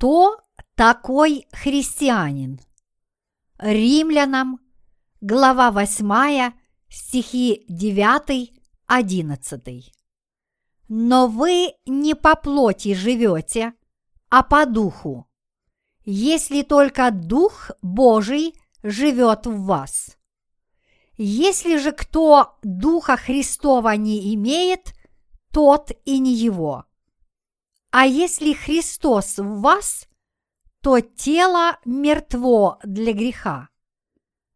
Кто такой христианин? Римлянам, глава 8, стихи 9-11. Но вы не по плоти живете, а по духу, если только Дух Божий живет в вас. Если же кто Духа Христова не имеет, тот и не его. А если Христос в вас, то тело мертво для греха,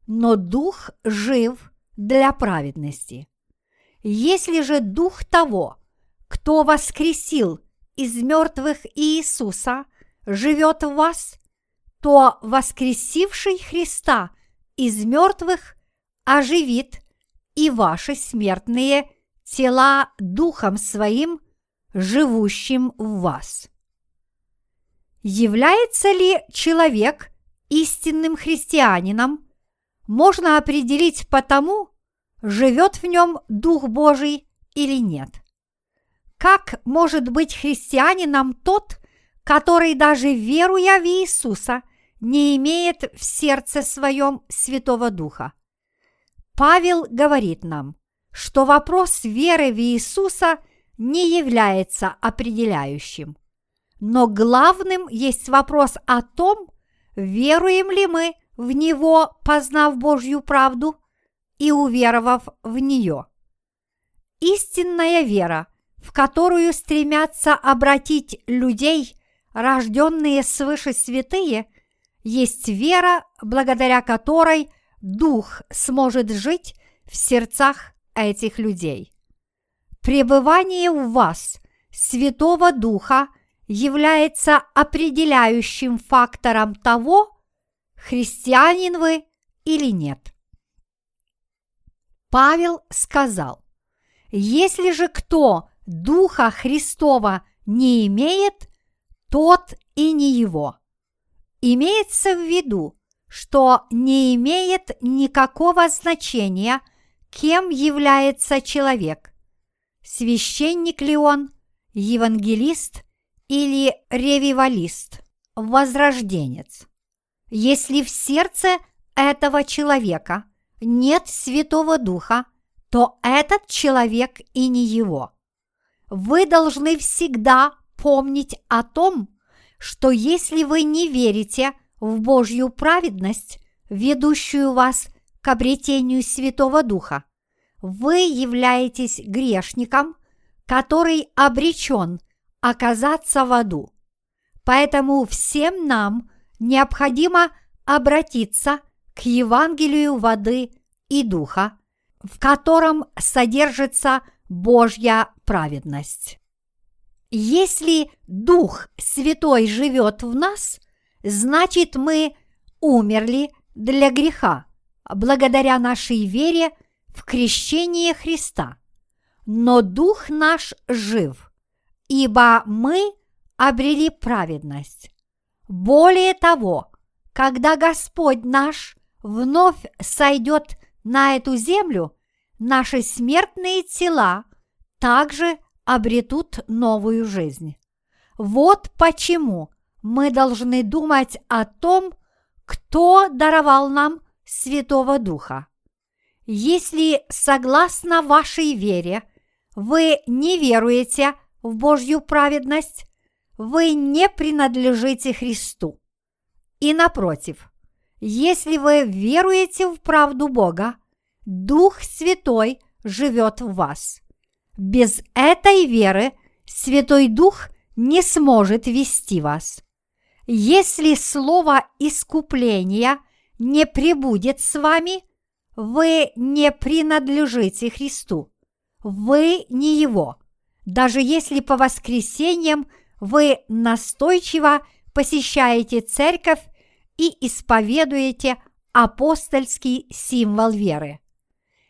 но Дух жив для праведности. Если же Дух того, кто воскресил из мертвых Иисуса, живет в вас, то воскресивший Христа из мертвых оживит и ваши смертные тела Духом Своим, живущим в вас. Является ли человек истинным христианином, можно определить по тому, живет в нем Дух Божий или нет. Как может быть христианином тот, который даже веруя в Иисуса не имеет в сердце своем Святого Духа? Павел говорит нам, что вопрос веры в Иисуса не является определяющим. Но главным есть вопрос о том, веруем ли мы в Него, познав Божью правду и уверовав в нее. Истинная вера, в которую стремятся обратить людей, рожденные свыше святые, есть вера, благодаря которой Дух сможет жить в сердцах этих людей. Пребывание в вас Святого Духа является определяющим фактором того, христианин вы или нет. Павел сказал, если же кто Духа Христова не имеет, тот и не его. Имеется в виду, что не имеет никакого значения, кем является человек. Священник ли он, евангелист или ревивалист, возрожденец. Если в сердце этого человека нет Святого Духа, то этот человек и не его. Вы должны всегда помнить о том, что если вы не верите в Божью праведность, ведущую вас к обретению Святого Духа, вы являетесь грешником, который обречен оказаться в аду. Поэтому всем нам необходимо обратиться к Евангелию воды и духа, в котором содержится Божья праведность. Если Дух Святой живет в нас, значит мы умерли для греха благодаря нашей вере в крещение Христа. Но Дух наш жив, ибо мы обрели праведность. Более того, когда Господь наш вновь сойдет на эту землю, наши смертные тела также обретут новую жизнь. Вот почему мы должны думать о том, кто даровал нам Святого Духа. Если, согласно вашей вере, вы не веруете в Божью праведность, вы не принадлежите Христу. И напротив, если вы веруете в правду Бога, Дух Святой живет в вас. Без этой веры Святой Дух не сможет вести вас. Если слово искупления не прибудет с вами, вы не принадлежите Христу. Вы не Его. Даже если по воскресеньям вы настойчиво посещаете церковь и исповедуете апостольский символ веры.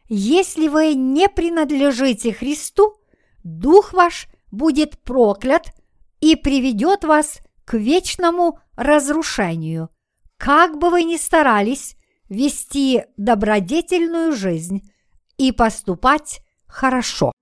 Если вы не принадлежите Христу, Дух ваш будет проклят и приведет вас к вечному разрушению, как бы вы ни старались вести добродетельную жизнь и поступать хорошо.